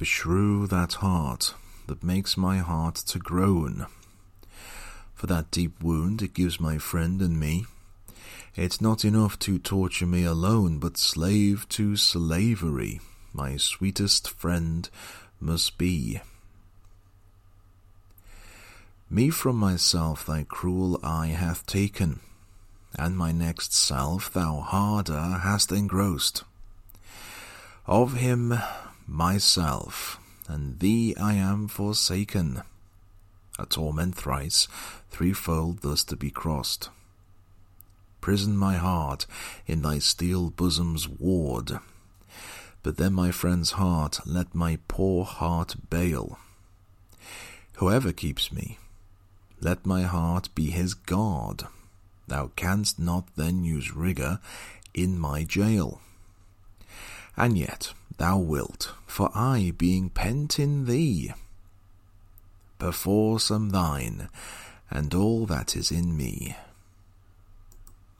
beshrew that heart that makes my heart to groan. For that deep wound it gives my friend and me, it's not enough to torture me alone, but slave to slavery, my sweetest friend must be. Me from myself thy cruel eye hath taken, and my next self thou harder hast engrossed. Of him myself, and thee I am forsaken, a torment thrice, threefold thus to be crossed. Prison my heart in thy steel bosom's ward, but then my friend's heart let my poor heart bail. Whoever keeps me, let my heart be his guard. Thou canst not then use rigour in my jail. And yet thou wilt, for I, being pent in thee, perforce am thine, and all that is in me